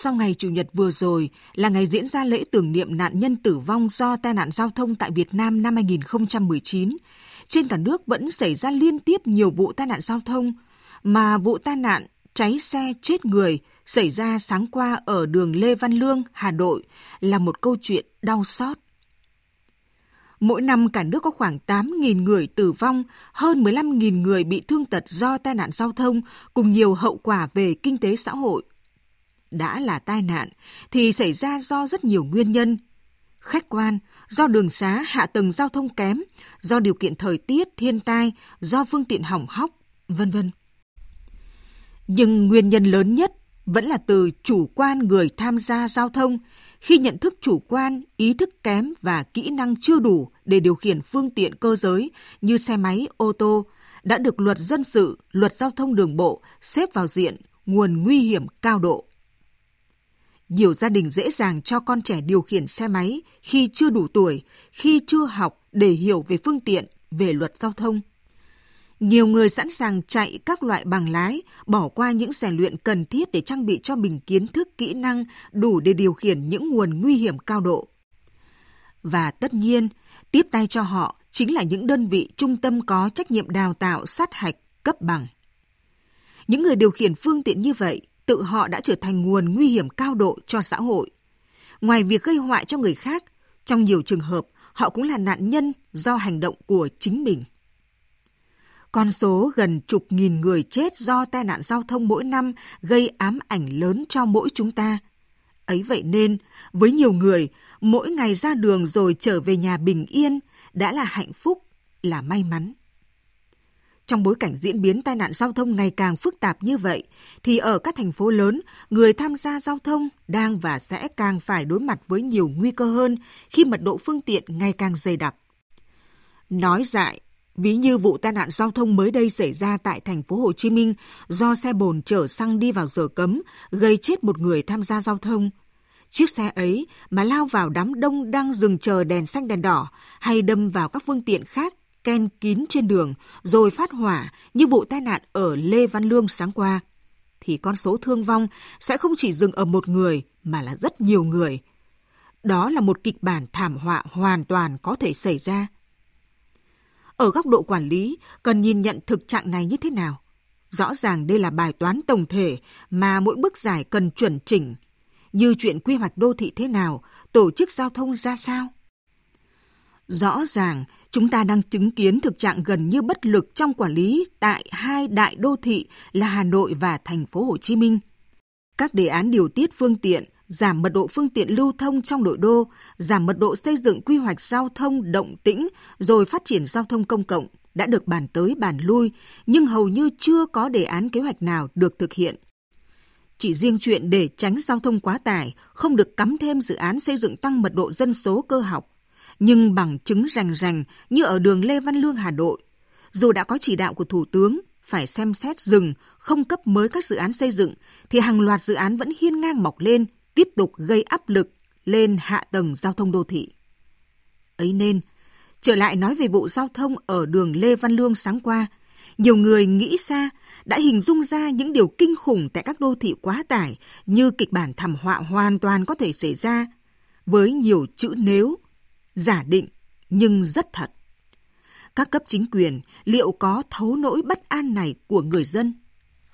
sau ngày Chủ nhật vừa rồi là ngày diễn ra lễ tưởng niệm nạn nhân tử vong do tai nạn giao thông tại Việt Nam năm 2019, trên cả nước vẫn xảy ra liên tiếp nhiều vụ tai nạn giao thông, mà vụ tai nạn cháy xe chết người xảy ra sáng qua ở đường Lê Văn Lương, Hà Nội là một câu chuyện đau xót. Mỗi năm cả nước có khoảng 8.000 người tử vong, hơn 15.000 người bị thương tật do tai nạn giao thông cùng nhiều hậu quả về kinh tế xã hội. Đã là tai nạn thì xảy ra do rất nhiều nguyên nhân. Khách quan, do đường xá hạ tầng giao thông kém, do điều kiện thời tiết, thiên tai, do phương tiện hỏng hóc, vân vân. Nhưng nguyên nhân lớn nhất vẫn là từ chủ quan người tham gia giao thông khi nhận thức chủ quan, ý thức kém và kỹ năng chưa đủ để điều khiển phương tiện cơ giới như xe máy, ô tô đã được luật dân sự, luật giao thông đường bộ xếp vào diện nguồn nguy hiểm cao độ. Nhiều gia đình dễ dàng cho con trẻ điều khiển xe máy khi chưa đủ tuổi, khi chưa học để hiểu về phương tiện, về luật giao thông. Nhiều người sẵn sàng chạy các loại bằng lái, bỏ qua những rèn luyện cần thiết để trang bị cho mình kiến thức, kỹ năng đủ để điều khiển những nguồn nguy hiểm cao độ. Và tất nhiên, tiếp tay cho họ chính là những đơn vị trung tâm có trách nhiệm đào tạo sát hạch cấp bằng. Những người điều khiển phương tiện như vậy, tự họ đã trở thành nguồn nguy hiểm cao độ cho xã hội. Ngoài việc gây họa cho người khác, trong nhiều trường hợp, họ cũng là nạn nhân do hành động của chính mình. Con số gần chục nghìn người chết do tai nạn giao thông mỗi năm gây ám ảnh lớn cho mỗi chúng ta. Ấy vậy nên, với nhiều người, mỗi ngày ra đường rồi trở về nhà bình yên đã là hạnh phúc, là may mắn. Trong bối cảnh diễn biến tai nạn giao thông ngày càng phức tạp như vậy, thì ở các thành phố lớn, người tham gia giao thông đang và sẽ càng phải đối mặt với nhiều nguy cơ hơn khi mật độ phương tiện ngày càng dày đặc. Nói dại, ví như vụ tai nạn giao thông mới đây xảy ra tại thành phố Hồ Chí Minh do xe bồn chở xăng đi vào giờ cấm, gây chết một người tham gia giao thông. Chiếc xe ấy mà lao vào đám đông đang dừng chờ đèn xanh đèn đỏ hay đâm vào các phương tiện khác ken kín trên đường rồi phát hỏa như vụ tai nạn ở Lê Văn Lương sáng qua, thì con số thương vong sẽ không chỉ dừng ở một người mà là rất nhiều người. Đó là một kịch bản thảm họa hoàn toàn có thể xảy ra. Ở góc độ quản lý, cần nhìn nhận thực trạng này như thế nào? Rõ ràng đây là bài toán tổng thể mà mỗi bước giải cần chuẩn chỉnh, như chuyện quy hoạch đô thị thế nào, tổ chức giao thông ra sao. Rõ ràng, chúng ta đang chứng kiến thực trạng gần như bất lực trong quản lý tại hai đại đô thị là Hà Nội và thành phố Hồ Chí Minh. Các đề án điều tiết phương tiện, giảm mật độ phương tiện lưu thông trong nội đô, giảm mật độ xây dựng quy hoạch giao thông động tĩnh rồi phát triển giao thông công cộng đã được bàn tới bàn lui, nhưng hầu như chưa có đề án kế hoạch nào được thực hiện. Chỉ riêng chuyện để tránh giao thông quá tải, không được cắm thêm dự án xây dựng tăng mật độ dân số cơ học, nhưng bằng chứng rành rành như ở đường Lê Văn Lương Hà Nội. Dù đã có chỉ đạo của Thủ tướng phải xem xét dừng, không cấp mới các dự án xây dựng, thì hàng loạt dự án vẫn hiên ngang mọc lên, tiếp tục gây áp lực lên hạ tầng giao thông đô thị. Ấy nên, trở lại nói về vụ giao thông ở đường Lê Văn Lương sáng qua, nhiều người nghĩ xa đã hình dung ra những điều kinh khủng tại các đô thị quá tải như kịch bản thảm họa hoàn toàn có thể xảy ra với nhiều chữ nếu, giả định, nhưng rất thật. Các cấp chính quyền liệu có thấu nỗi bất an này của người dân?